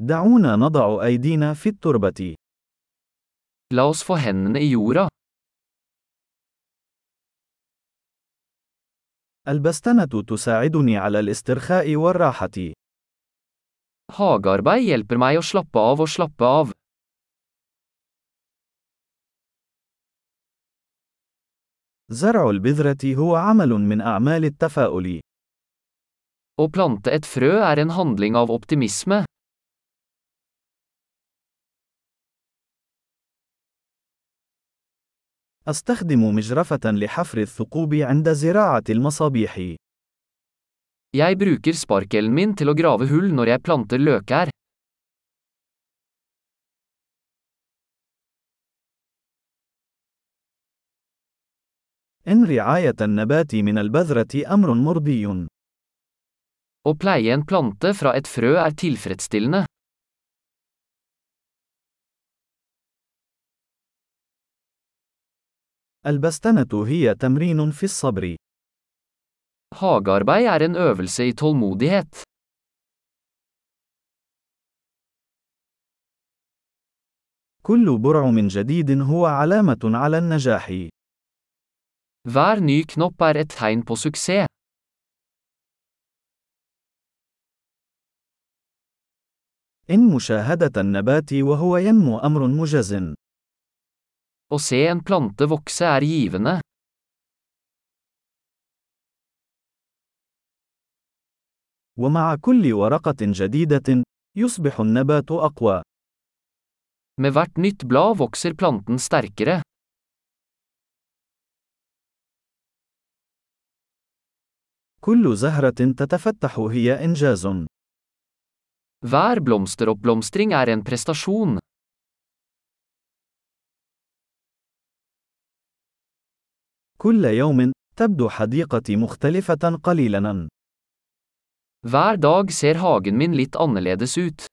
دعونا نضع أيدينا في التربة. La oss få hendene i jorda. البستنة تساعدني على الاسترخاء والراحة. Hagearbeid hjelper meg å slappe av og slappe av. زرع البذرة هو عمل من أعمال التفاؤل. Å plante et frø er en handling av optimisme. أستخدم مجرفة لحفر الثقوب عند زراعة المصابيح. Jeg bruker sparkelen min til å grave hull når jeg planter løkær. إن رعاية النبات من البذرة أمر مرضي. Å pleie en plante fra et frø er tilfredsstillende. البستنة هي تمرين في الصبر. Hagearbeid er en øvelse i tålmodighet. كل برعم جديد هو علامة على النجاح. Hver ny knopp er et tegn på suksess. إن مشاهدة النبات وهو ينمو أمر مجز. Å se en plante vokse er givende. ومع كل ورقة جديدة، يصبح النبات أقوى. Med hvert nytt blad vokser planten sterkere. كل زهرة تتفتح هي إنجاز. Hver blomsteroppblomstring er en prestasjon. كل يوم، تبدو حديقتي مختلفة قليلاً. Hver dag ser hagen min litt annerledes ut.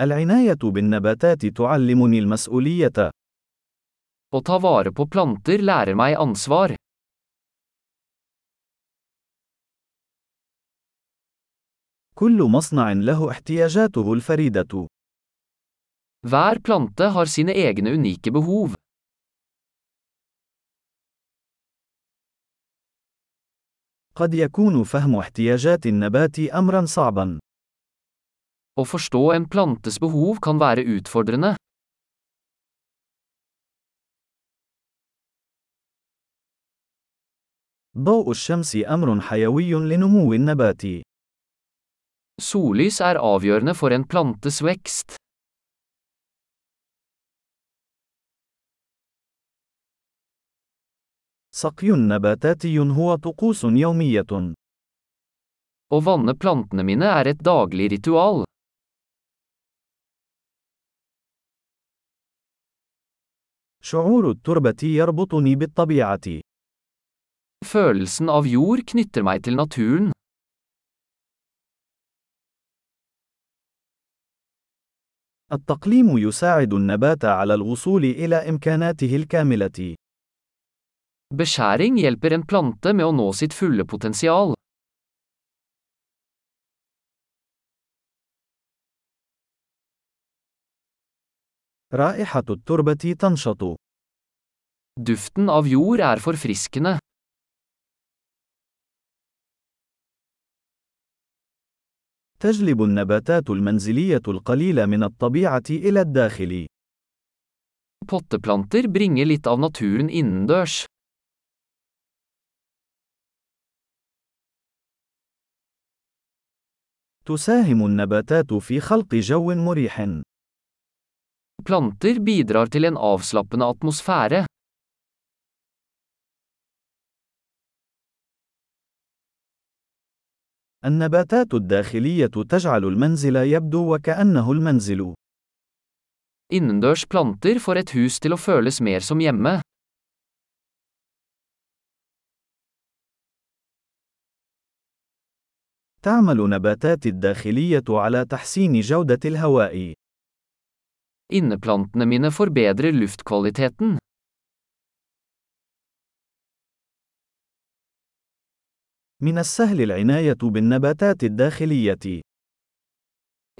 العناية بالنباتات تعلمني المسؤولية. Å ta vare på planter lærer meg ansvar. كل مصنع له احتياجاته الفريدة. Hver plante har sine egne unike behov. قد يكون فهم احتياجات النبات أمرا صعبا. Å forstå en plantes behov kan være utfordrende. ضوء الشمس أمر حيوي لنمو النبات. Sollys er avgjørende for en plantes vekst. سقي نباتاتي هو طقوس يومية. Å vanne plantene mine er et daglig ritual. شعور التربة يربطني بالطبيعة. Følelsen av jord knytter meg til naturen. التقليم يساعد النبات على الوصول إلى إمكاناته الكاملة. Beskjæring hjelper en plante med å nå sitt fulle potensial. رائحة التربة تنشط. Duften av jord er forfriskende. تجلب النباتات المنزلية القليلة من الطبيعة إلى الداخل. Potteplanter bringer litt av naturen innendørs. تساهم النباتات في خلق جو مريح. Planter bidrar til en avslappende atmosfære. النباتات الداخلية تجعل المنزل يبدو وكأنه المنزل. Innendørs planter får et hus til å føles mer som hjemme. تعمل نباتات الداخلية على تحسين جودة الهواء. Inneplantene mine forbedrer luftkvaliteten. من السهل العناية بالنباتات الداخلية.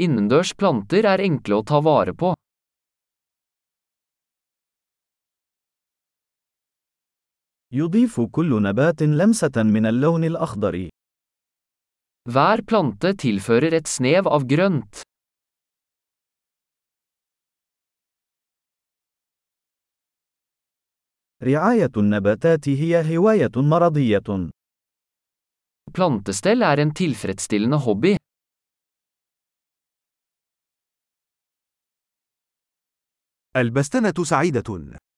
Innendørs planter er enkle å ta vare på. يضيف كل نبات لمسة من اللون الأخضر. Hver plante tilfører et snev av grønt. رعاية النباتات هي هواية مرضية. Plantestell er en tilfredsstillende hobby. البستنة سعيدة.